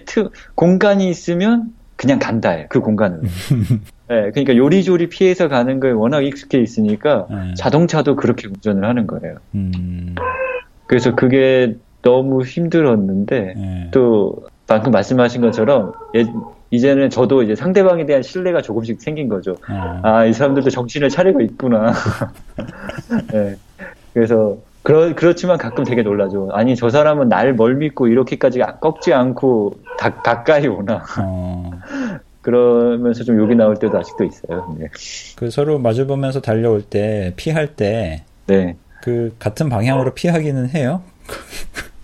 공간이 있으면 그냥 간다예요. 그 공간으로. 네, 그러니까 요리조리 피해서 가는 거에 워낙 익숙해 있으니까 네. 자동차도 그렇게 운전을 하는 거예요. 음... 그래서 그게 너무 힘들었는데 네. 또 방금 말씀하신 것처럼 예, 이제는 저도 이제 상대방에 대한 신뢰가 조금씩 생긴 거죠. 아, 아이 사람들도 정신을 차리고 있구나. 네. 그래서 그러, 그렇지만 가끔 되게 놀라죠. 아니 저 사람은 날뭘 믿고 이렇게까지 꺾지 않고 다, 가까이 오나. 어. 그러면서 좀 욕이 나올 때도 아직도 있어요. 네. 그 서로 마주보면서 달려올 때 피할 때, 네. 그 같은 방향으로 피하기는 해요.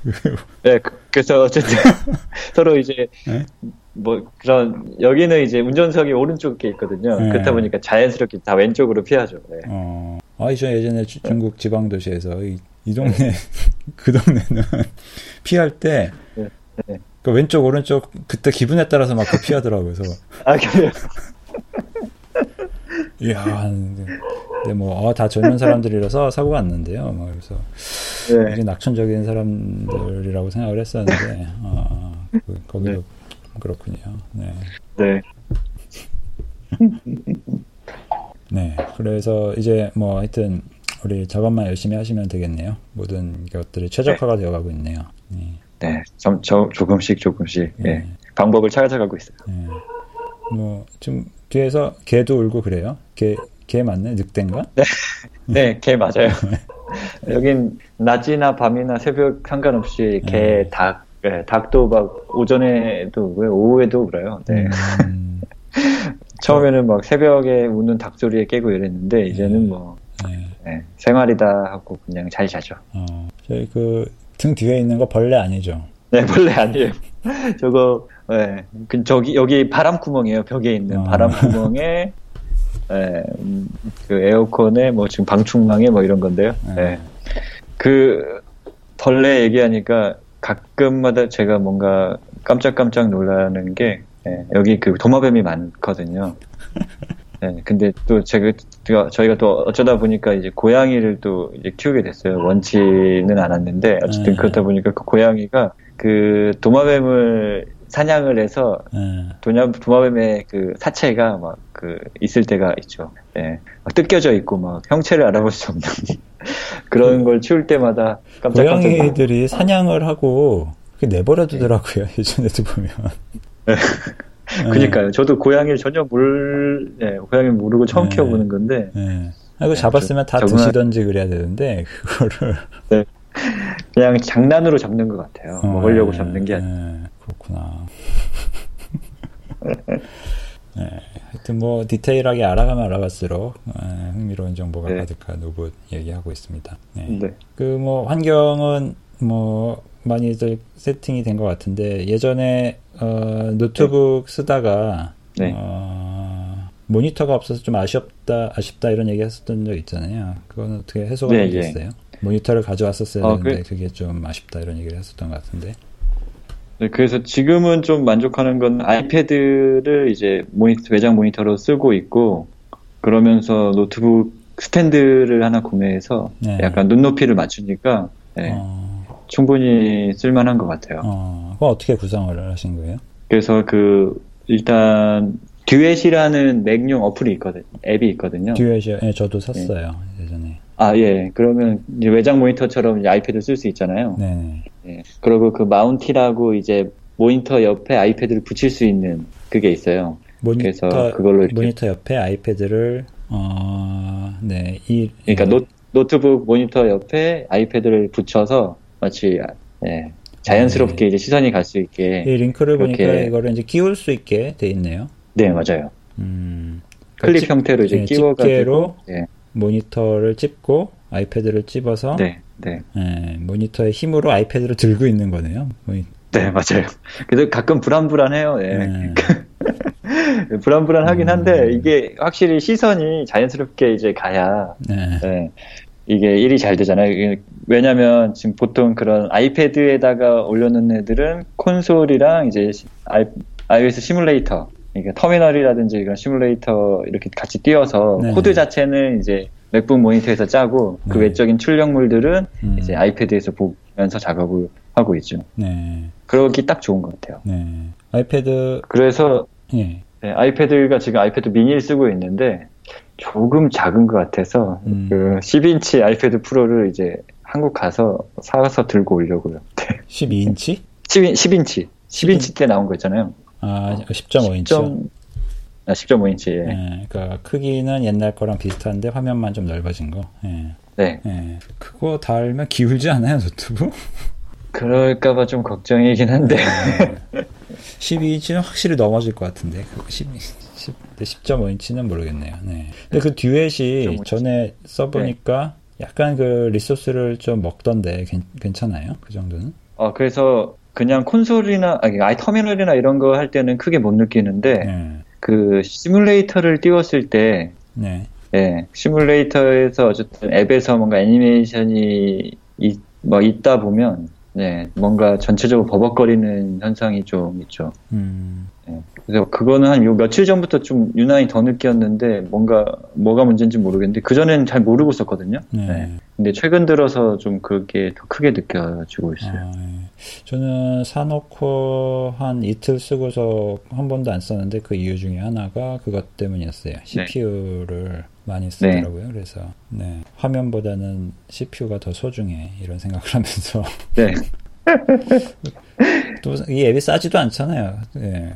네, 그, 그래서 어쨌든 서로 이제 네? 뭐 그런 여기는 이제 운전석이 오른쪽에 있거든요. 네. 그렇다 보니까 자연스럽게 다 왼쪽으로 피하죠. 네. 어, 아, 저 예전에 주, 중국 지방 도시에서 이, 이 동네 그 동네는 피할 때 네. 네. 그 왼쪽 오른쪽 그때 기분에 따라서 막그 피하더라고요. 그래서 아 그래요. 이야, 근데 뭐, 어, 다 젊은 사람들이라서 사고가 안 난대요. 뭐, 그래서. 네. 굉장히 낙천적인 사람들이라고 생각을 했었는데, 어, 그, 거기도 네. 그렇군요. 네. 네. 네. 그래서 이제 뭐 하여튼 우리 작업만 열심히 하시면 되겠네요. 모든 것들이 최적화가 네. 되어가고 있네요. 네. 네. 좀, 저, 조금씩 조금씩 네. 네. 방법을 찾아가고 있어요. 네. 뭐 지금 뒤에서 개도 울고 그래요. 개, 개 맞네? 늑대인가? 네, 네, 개 맞아요. 여긴 낮이나 밤이나 새벽 상관없이 개, 네. 닭, 네, 닭도 막 오전에도 울고요, 오후에도 울어요. 네. 음. 처음에는 막 새벽에 우는 닭 소리에 깨고 이랬는데 이제는 뭐 네. 네, 생활이다 하고 그냥 잘 자죠. 어, 저희 그 등 뒤에 있는 거 벌레 아니죠? 네, 벌레 아니에요. 저거 네, 그 저기 여기 바람 구멍이에요. 벽에 있는 어. 바람 구멍에 네, 그 에어컨에 뭐 지금 방충망에 뭐 이런 건데요. 네. 네. 그 벌레 얘기하니까 가끔마다 제가 뭔가 깜짝깜짝 놀라는 게 네, 여기 그 도마뱀이 많거든요. 네, 근데 또 제가 저희가 또 어쩌다 보니까 이제 고양이를 또 이제 키우게 됐어요. 원치는 않았는데 어쨌든 네. 그렇다 보니까 그 고양이가 그 도마뱀을 사냥을 해서 네. 도마, 도마뱀의 그 사체가 막 그 있을 때가 있죠. 예. 막 뜯겨져 있고 막 형체를 알아볼 수 없는 그런 그, 걸 치울 때마다 깜짝 깜짝 고양이들이 사냥을 하고 내버려 두더라고요. 네. 예전에도 보면. 네. 그니까요. 저도 고양이를 전혀 몰, 네, 고양이 모르고 처음 네. 키워보는 건데. 네. 아, 그 잡았으면 다 적응한... 드시던지 그래야 되는데, 그거를. 네. 그냥 장난으로 잡는 것 같아요. 어, 먹으려고 잡는 게 아니라. 네, 그렇구나. 네, 하여튼 뭐 디테일하게 알아가면 알아갈수록 네, 흥미로운 정보가 네. 가득한 우붓 얘기하고 있습니다. 네. 네. 그뭐 환경은 뭐 많이들 세팅이 된 것 같은데 예전에 어, 노트북 네. 쓰다가 네. 어, 모니터가 없어서 좀 아쉽다 아쉽다 이런 얘기 했었던 적 있잖아요. 그거는 어떻게 해소가 네, 되겠어요? 예. 모니터를 가져왔었어야 어, 되는데 그, 게좀 아쉽다 이런 얘기를 했었던 것 같은데. 네, 그래서 지금은 좀 만족하는 건 아이패드를 이제 모니터, 외장 모니터로 쓰고 있고, 그러면서 노트북 스탠드를 하나 구매해서 네. 약간 눈높이를 맞추니까, 네, 어... 충분히 쓸만한 것 같아요. 어, 그거 어떻게 구성을 하신 거예요? 그래서 그, 일단, Duet이라는 맥용 어플이 있거든, 앱이 있거든요. Duet이요? 네, 저도 샀어요, 네. 예전에. 아, 예. 그러면 외장 모니터처럼 이제 아이패드를 쓸수 있잖아요. 네. 예. 그리고 그 Mountie라고 이제 모니터 옆에 아이패드를 붙일 수 있는 그게 있어요. 모니터, 그래서 그걸로 이렇게 모니터 옆에 아이패드를 어, 네. 이 그러니까 노, 노트북 모니터 옆에 아이패드를 붙여서 마치 예. 자연스럽게 네. 이제 시선이 갈 수 있게 이 링크를 보니까 이거를 이제 끼울 수 있게 돼 있네요. 네, 맞아요. 음. 클립 그러니까 형태로 이제 네, 끼워가지고 예. 모니터를 찝고 아이패드를 찝어서 네, 네. 네, 모니터의 힘으로 아이패드를 들고 있는 거네요. 모니... 네, 맞아요. 그래도 가끔 불안불안해요. 예. 네. 불안불안하긴 한데 음... 이게 확실히 시선이 자연스럽게 이제 가야 네. 네. 이게 일이 잘 되잖아요. 왜냐면 지금 보통 그런 아이패드에다가 올려놓는 애들은 콘솔이랑 이제 아이, iOS 시뮬레이터 그러니까 터미널이라든지 이런 시뮬레이터 이렇게 같이 띄워서 네. 코드 자체는 이제 맥북 모니터에서 짜고 그 네. 그 외적인 출력물들은 음. 이제 아이패드에서 보면서 작업을 하고 있죠. 네. 그러기 딱 좋은 것 같아요. 네. 아이패드 그래서 예. 네, 아이패드가 지금 아이패드 미니를 쓰고 있는데 조금 작은 것 같아서 음. 그 10인치 아이패드 프로를 이제 한국 가서 사서 들고 오려고요. 12인치? 10, 10인치. 10인치 대 나온 거 있잖아요. 아, 10.5인치. 10. 아, 10.5인치. 예. 네, 그러니까 크기는 옛날 거랑 비슷한데 화면만 좀 넓어진 거. 예. 네. 예. 그거 달면 기울지 않아요, 노트북? 그럴까봐 좀 걱정이긴 한데. 네. 12인치는 확실히 넘어질 것 같은데. 10, 10, 10.5인치는 모르겠네요. 네. 근데 그 듀엣이 전에 써보니까 네. 약간 그 리소스를 좀 먹던데 괜,찮아요 그 정도는? 어, 그래서 그냥 콘솔이나 아니 아이 터미널이나 이런 거 할 때는 크게 못 느끼는데 네. 그 시뮬레이터를 띄웠을 때 네. 예, 시뮬레이터에서 어쨌든 앱에서 뭔가 애니메이션이 이, 뭐 있다 보면 네, 뭔가 전체적으로 버벅거리는 현상이 좀 있죠. 음. 네. 그래서 그거는 한 요 며칠 전부터 좀 유난히 더 느꼈는데 뭔가 뭐가 문제인지 모르겠는데 그 전에는 잘 모르고 있었거든요. 네. 네. 근데 최근 들어서 좀 그게 더 크게 느껴지고 있어요. 아, 네. 저는 사놓고 한 이틀 쓰고서 한 번도 안 썼는데 그 이유 중에 하나가 그것 때문이었어요. CPU를 많이 쓰더라고요. 네. 그래서 네. 화면보다는 CPU가 더 소중해 이런 생각을 하면서 네. 또 이 앱이 싸지도 않잖아요. 예. 네,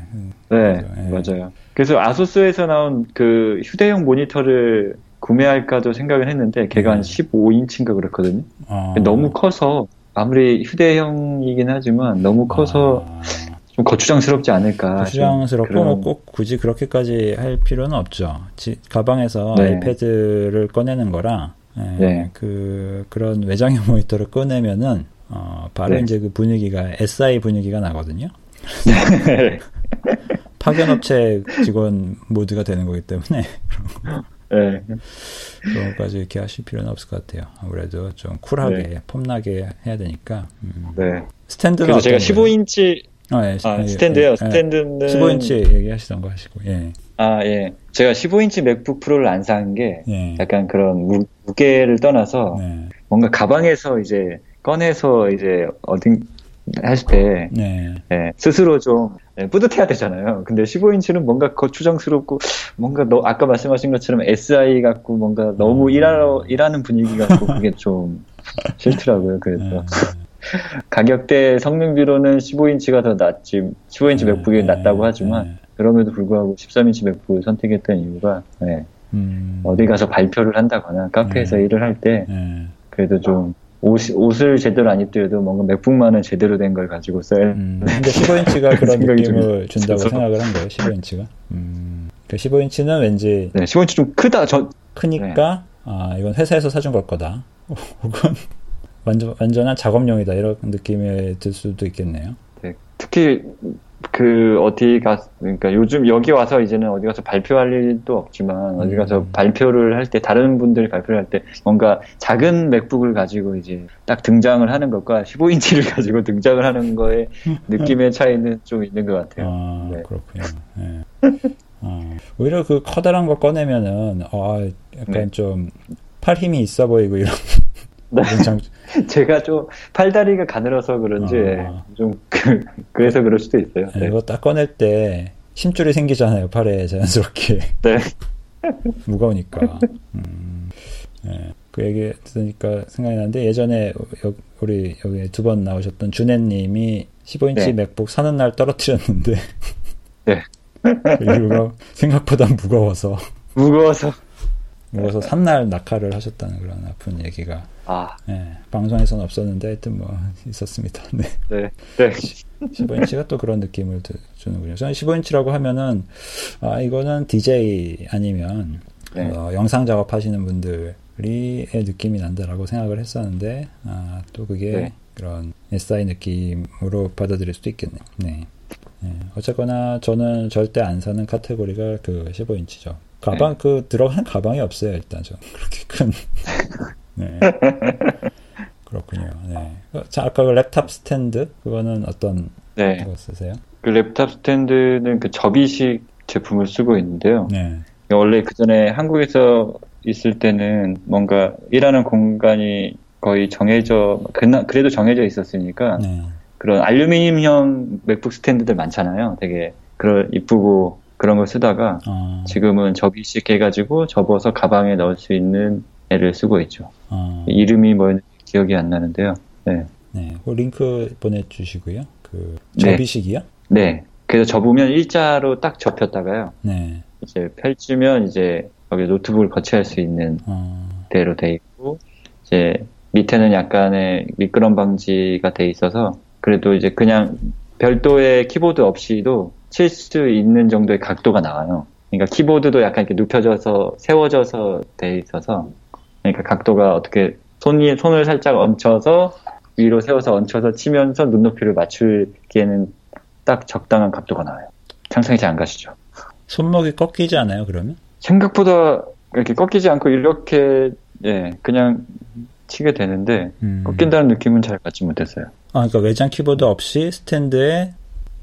네, 네, 맞아요. 그래서 아수스에서 나온 그 휴대용 모니터를 구매할까도 생각을 했는데 걔가 한 15인치인가 그렇거든요. 아. 너무 커서 아무리 휴대형이긴 하지만 너무 커서 아. 좀 거추장스럽지 않을까. 거추장스럽고 그런... 꼭 굳이 그렇게까지 할 필요는 없죠. 지, 가방에서 네. 아이패드를 꺼내는 거라 예, 네. 그 그런 외장형 모니터를 꺼내면은 어, 바로 네. 이제 그 분위기가 SI 분위기가 나거든요. 네. 파견업체 직원 모드가 되는 거기 때문에 네. 그런 것까지 이렇게 하실 필요는 없을 것 같아요. 아무래도 좀 쿨하게 네. 폼나게 해야 되니까. 음. 네. 스탠드는 그래서 제가 15인치 아, 예, 아, 스탠드요. 예, 스탠드는 15인치 얘기하시던 거 하시고. 예. 아, 예. 제가 15인치 맥북 프로를 안 산게 예. 약간 그런 무, 무게를 떠나서 네. 뭔가 가방에서 이제 꺼내서 이제 어딘 했을 때 네. 네, 스스로 좀 네, 뿌듯해야 되잖아요. 근데 15인치는 뭔가 거추장스럽고 뭔가 너 아까 말씀하신 것처럼 SI 같고 뭔가 너무 음. 일하러 일하는 분위기 같고 그게 좀 싫더라고요. 그래서 네. 가격대 성능비로는 15인치가 더 낫지 15인치 맥북이 낫다고 하지만 그럼에도 불구하고 13인치 맥북을 선택했던 이유가 음. 어디 가서 발표를 한다거나 카페에서 일을 할 때 그래도 좀 옷, 옷을 제대로 안 입더라도 뭔가 맥북만은 제대로 된 걸 가지고 써야 음, 근데 15인치가 그런 느낌을 준다고 있어서. 생각을 한 거예요, 15인치가. 음, 그 15인치는 왠지. 네, 15인치 좀 크다, 저. 크니까, 네. 아, 이건 회사에서 사준 걸 거다. 혹은, 완전, 완전한 작업용이다, 이런 느낌이 들 수도 있겠네요. 네, 특히, 그 어디 가 그러니까 요즘 여기 와서 이제는 어디 가서 발표할 일도 없지만 어디 가서 음. 발표를 할 때 다른 분들이 발표를 할 때 뭔가 작은 맥북을 가지고 이제 딱 등장을 하는 것과 15인치를 가지고 등장을 하는 거에 느낌의 차이는 좀 있는 것 같아요. 아, 네. 그렇군요. 네. 아, 오히려 그 커다란 거 꺼내면은 아 약간 네. 좀팔 힘이 있어 보이고 이런 네. 제가 좀 팔다리가 가늘어서 그런지 아. 좀 그, 그래서 그럴 수도 있어요. 네. 이거 딱 꺼낼 때 힘줄이 생기잖아요 팔에 자연스럽게. 네. 무거우니까. 음, 네. 그 얘기 들으니까 생각이 나는데 예전에 여, 우리 여기 두 번 나오셨던 준혜님이 15인치 네. 맥북 사는 날 떨어뜨렸는데. 네. 그 이유가 생각보다 무거워서. 무거워서. 무거워서 산날 낙하를 하셨다는 그런 아픈 얘기가 아. 네, 방송에서는 없었는데 하여튼 뭐 있었습니다. 네. 네. 네. 15인치가 또 그런 느낌을 주는군요. 저는 15인치라고 하면은 아 이거는 DJ 아니면 네. 어, 영상 작업하시는 분들의 느낌이 난다라고 생각을 했었는데 아, 또 그게 네. 그런 SI 느낌으로 받아들일 수도 있겠네요. 네. 네. 어쨌거나 저는 절대 안 사는 카테고리가 그 15인치죠. 가방 네. 그 들어가는 가방이 없어요 일단 저 그렇게 큰 네. 그렇군요. 네. 자, 아까 그 랩탑 스탠드 그거는 어떤 네. 거 쓰세요? 그 랩탑 스탠드는 그 접이식 제품을 쓰고 있는데요. 네. 원래 그 전에 한국에서 있을 때는 뭔가 일하는 공간이 거의 정해져 그나, 그래도 정해져 있었으니까 네. 그런 알루미늄형 맥북 스탠드들 많잖아요. 되게 그런 이쁘고 그런 걸 쓰다가 아. 지금은 접이식 해가지고 접어서 가방에 넣을 수 있는 애를 쓰고 있죠. 아. 이름이 뭐였는지 기억이 안 나는데요. 네. 네. 그 링크 보내주시고요. 그 접이식이요? 네. 네. 그래서 접으면 일자로 딱 접혔다가요. 네. 이제 펼치면 이제 여기 노트북을 거치할 수 있는 아. 대로 돼 있고 이제 밑에는 약간의 미끄럼 방지가 돼 있어서 그래도 이제 그냥 별도의 키보드 없이도 칠 수 있는 정도의 각도가 나와요. 그러니까 키보드도 약간 이렇게 눕혀져서 세워져서 돼 있어서 그러니까 각도가 어떻게 손이 손을 살짝 얹혀서 위로 세워서 얹혀서 치면서 눈높이를 맞추기에는 딱 적당한 각도가 나와요. 상상이 잘 안 가시죠? 손목이 꺾이지 않아요, 그러면? 생각보다 이렇게 꺾이지 않고 이렇게 예 그냥 치게 되는데 음. 꺾인다는 느낌은 잘 갖지 못했어요. 아, 그러니까 외장 키보드 없이 스탠드에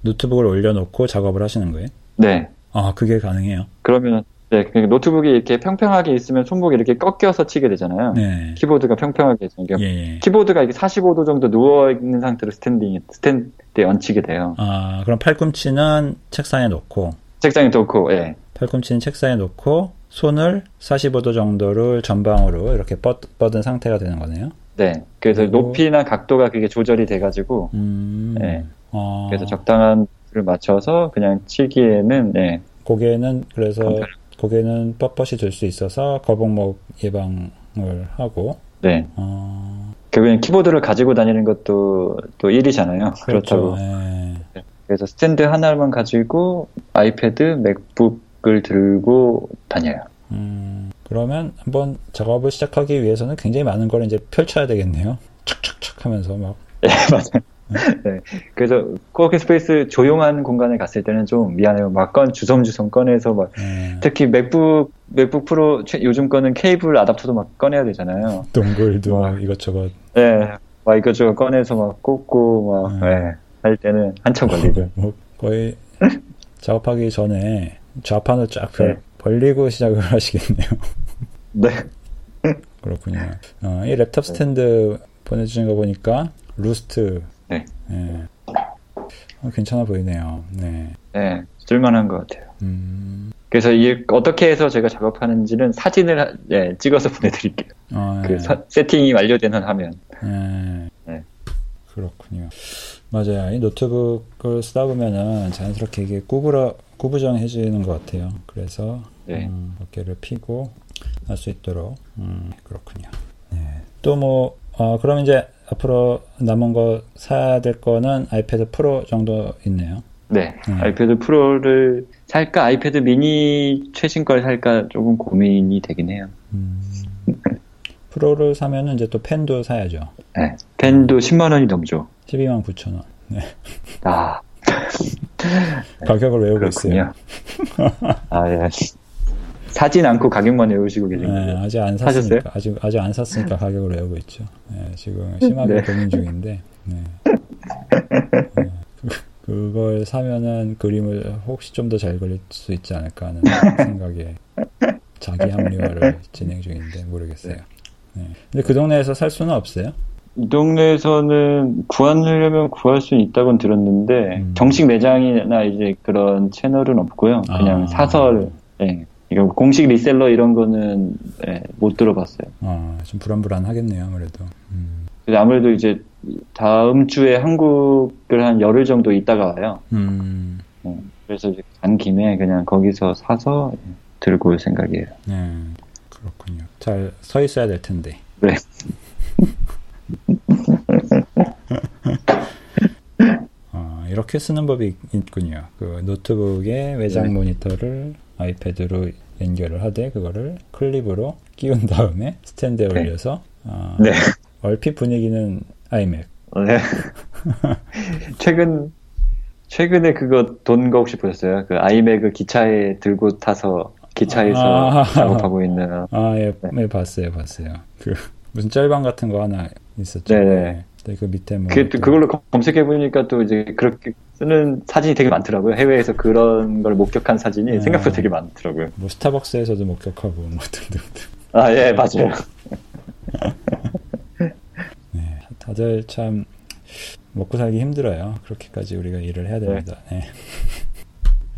노트북을 올려놓고 작업을 하시는 거예요? 네. 아, 그게 가능해요? 그러면 네, 그러니까 노트북이 이렇게 평평하게 있으면 손목이 이렇게 꺾여서 치게 되잖아요. 네. 키보드가 평평하게 있으면 그러니까 예, 예. 키보드가 이게 45도 정도 누워 있는 상태로 스탠딩 스탠드에 얹히게 돼요. 아, 그럼 팔꿈치는 책상에 놓고 책상에 놓고 예. 팔꿈치는 책상에 놓고 손을 45도 정도를 전방으로 이렇게 뻗, 뻗은 상태가 되는 거네요. 네. 그래서 그리고... 높이나 각도가 그게 조절이 돼가지고, 음... 네. 아... 그래서 적당한 를 맞춰서 그냥 치기에는, 네. 고개는 그래서 간편... 고개는 뻣뻣이 될수 있어서 거북목 예방을 하고. 네. 어... 결국엔 키보드를 가지고 다니는 것도 또 일이잖아요. 그렇죠. 그렇다고. 네. 그래서 스탠드 하나만 가지고 아이패드, 맥북을 들고 다녀요. 음, 그러면 한번 작업을 시작하기 위해서는 굉장히 많은 걸 이제 펼쳐야 되겠네요. 촥촥촥 하면서 막. 네, 맞아요. 네. 그래서 coworking space 조용한 공간에 갔을 때는 좀 미안해요. 막 건 주섬주섬 꺼내서 막 네. 특히 맥북 맥북 프로 요즘 거는 케이블 아답터도 막 꺼내야 되잖아요. dongle도 막 이것저것. 네. 막 이것저것 꺼내서 막 꽂고 막 네. 네. 할 때는 한참 걸리죠. 뭐 거의 작업하기 전에 좌판을 쫙 네. 벌리고 시작을 하시겠네요. 네. 그렇군요. 어, 이 랩탑 스탠드 보내주신 거 보니까 Roost 네. 네. 어, 괜찮아 보이네요. 네. 네, 쓸만한 것 같아요. 음... 그래서 이 어떻게 해서 제가 작업하는지는 사진을 네, 찍어서 보내드릴게요. 아, 그 네. 서, 세팅이 완료되는 화면. 네. 네. 그렇군요. 맞아요. 이 노트북을 쓰다 보면은 자연스럽게 이게 구부러 구부정해지는 것 같아요. 그래서 네. 음, 어깨를 피고 할 수 있도록 음, 그렇군요. 네. 또뭐 어, 그럼 이제 앞으로 남은 거 사야 될 거는 아이패드 프로 정도 있네요. 네, 음. 아이패드 프로를 살까 아이패드 미니 최신 걸 살까 조금 고민이 되긴 해요. 음. 프로를 사면은 이제 또 펜도 사야죠. 네, 펜도 10만 원이 넘죠. 12만 9천 원. 네. 아, 가격을 외우고 그렇군요. 있어요. 아 예. 사진 않고 가격만 외우시고 계신 거예요? 네, 아직 안 샀으니까 아직 아직 안 샀으니까 가격을 외우고 있죠. 네, 지금 심하게 네. 고민 중인데. 네. 네. 그, 걸 사면은 그림을 혹시 좀 더 잘 그릴 수 있지 않을까 하는 생각에 자기 합리화를 진행 중인데 모르겠어요. 네. 근데 그 동네에서 살 수는 없어요? 이 동네에서는 구하려면 구할 수는 있다고 들었는데 음. 정식 매장이나 이제 그런 채널은 없고요. 그냥 아. 사설 예, 이거 공식 리셀러 이런 거는 네, 못 들어봤어요. 아, 좀 불안불안하겠네요, 아무래도. 음. 아무래도 이제 다음 주에 한국을 한 열흘 정도 있다가 와요. 음. 네, 그래서 이제 간 김에 그냥 거기서 사서 들고 올 생각이에요. 네, 그렇군요. 잘 서 있어야 될 텐데. 네. 어, 이렇게 쓰는 법이 있군요. 그 노트북에 외장 네. 모니터를 아이패드로 연결을 하되 그거를 클립으로 끼운 다음에 스탠드에 네. 올려서 어, 네. 얼핏 분위기는 아이맥. 네. 최근 최근에 그거 돈 거 혹시 보셨어요? 그 아이맥을 기차에 들고 타서 기차에서 아, 작업하고 있는. 아, 예, 네. 네. 봤어요, 봤어요. 그 무슨 짤방 같은 거 하나 있었죠. 네네. 네, 그 밑에 뭐. 그, 그걸로 검색해 보니까 또 이제 그렇게 쓰는 사진이 되게 많더라고요. 해외에서 그런 걸 목격한 사진이 네. 생각보다 되게 많더라고요. 뭐 스타벅스에서도 목격하고 뭐 등등등. 아, 예, 맞아요. 네, 다들 참 먹고 살기 힘들어요. 그렇게까지 우리가 일을 해야 됩니다. 네.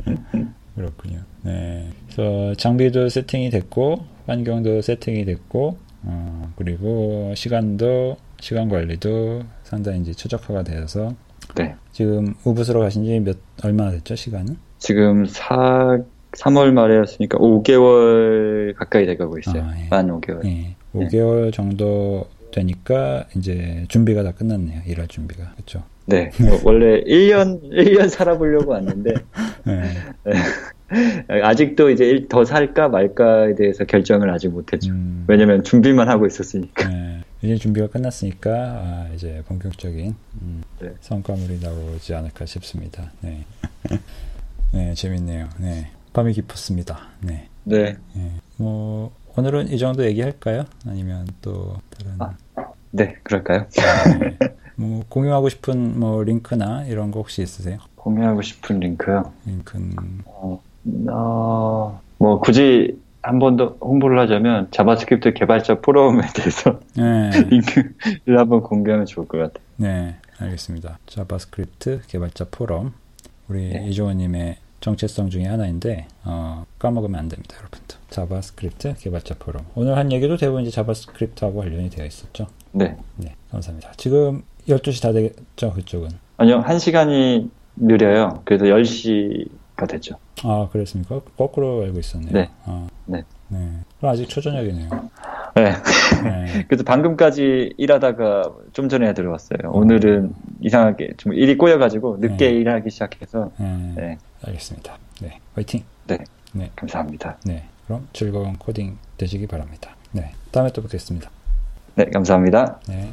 네. 그렇군요. 네. 그래서 장비도 세팅이 됐고 환경도 세팅이 됐고 어, 그리고 시간도 시간 관리도 상당히 이제 최적화가 되어서 네. 지금 우붓으로 가신 지 몇 얼마나 됐죠 시간은? 지금 4 3월 말이었으니까 5개월 가까이 돼가고 있어요. 아, 예. 만 5개월. 예. 5개월 정도 되니까 이제 준비가 다 끝났네요. 일할 준비가. 그렇죠? 네. 뭐 원래 1년 1년 살아보려고 왔는데 네. 아직도 이제 더 살까 말까에 대해서 결정을 아직 못했죠. 음. 왜냐면 준비만 하고 있었으니까. 네. 이제 준비가 끝났으니까 아, 이제 본격적인 음, 네. 성과물이 나오지 않을까 싶습니다. 네, 네 재밌네요. 네, 밤이 깊었습니다. 네. 네. 네. 뭐 오늘은 이 정도 얘기할까요? 아니면 또 다른? 아, 네, 그럴까요? 네. 뭐 공유하고 싶은 뭐 링크나 이런 거 혹시 있으세요? 공유하고 싶은 링크요? 링크는 어, 어, 뭐 굳이 한 번 더 홍보를 하자면 JavaScript 개발자 포럼에 대해서 네. 링크를 한번 공개하면 좋을 것 같아요. 네, 알겠습니다. JavaScript 개발자 포럼 우리 네. 이종원님의 정체성 중에 하나인데 어, 까먹으면 안 됩니다, 여러분들. JavaScript 개발자 포럼. 오늘 한 얘기도 대부분 이제 JavaScript하고 관련이 되어 있었죠. 네. 네, 감사합니다. 지금 12시 다 되겠죠, 그쪽은? 아니요, 1시간이 느려요. 그래서 10시가 됐죠. 아, 그랬습니까? 거꾸로 알고 있었네요. 네. 아, 네. 네. 그럼 아직 초저녁이네요. 네. 네. 그래서 방금까지 일하다가 좀 전에 들어왔어요. 어. 오늘은 이상하게 좀 일이 꼬여가지고 늦게 네. 일하기 시작해서. 네. 네. 알겠습니다. 네. 화이팅. 네. 네. 감사합니다. 네. 그럼 즐거운 코딩 되시기 바랍니다. 네. 다음에 또 뵙겠습니다. 네. 감사합니다. 네.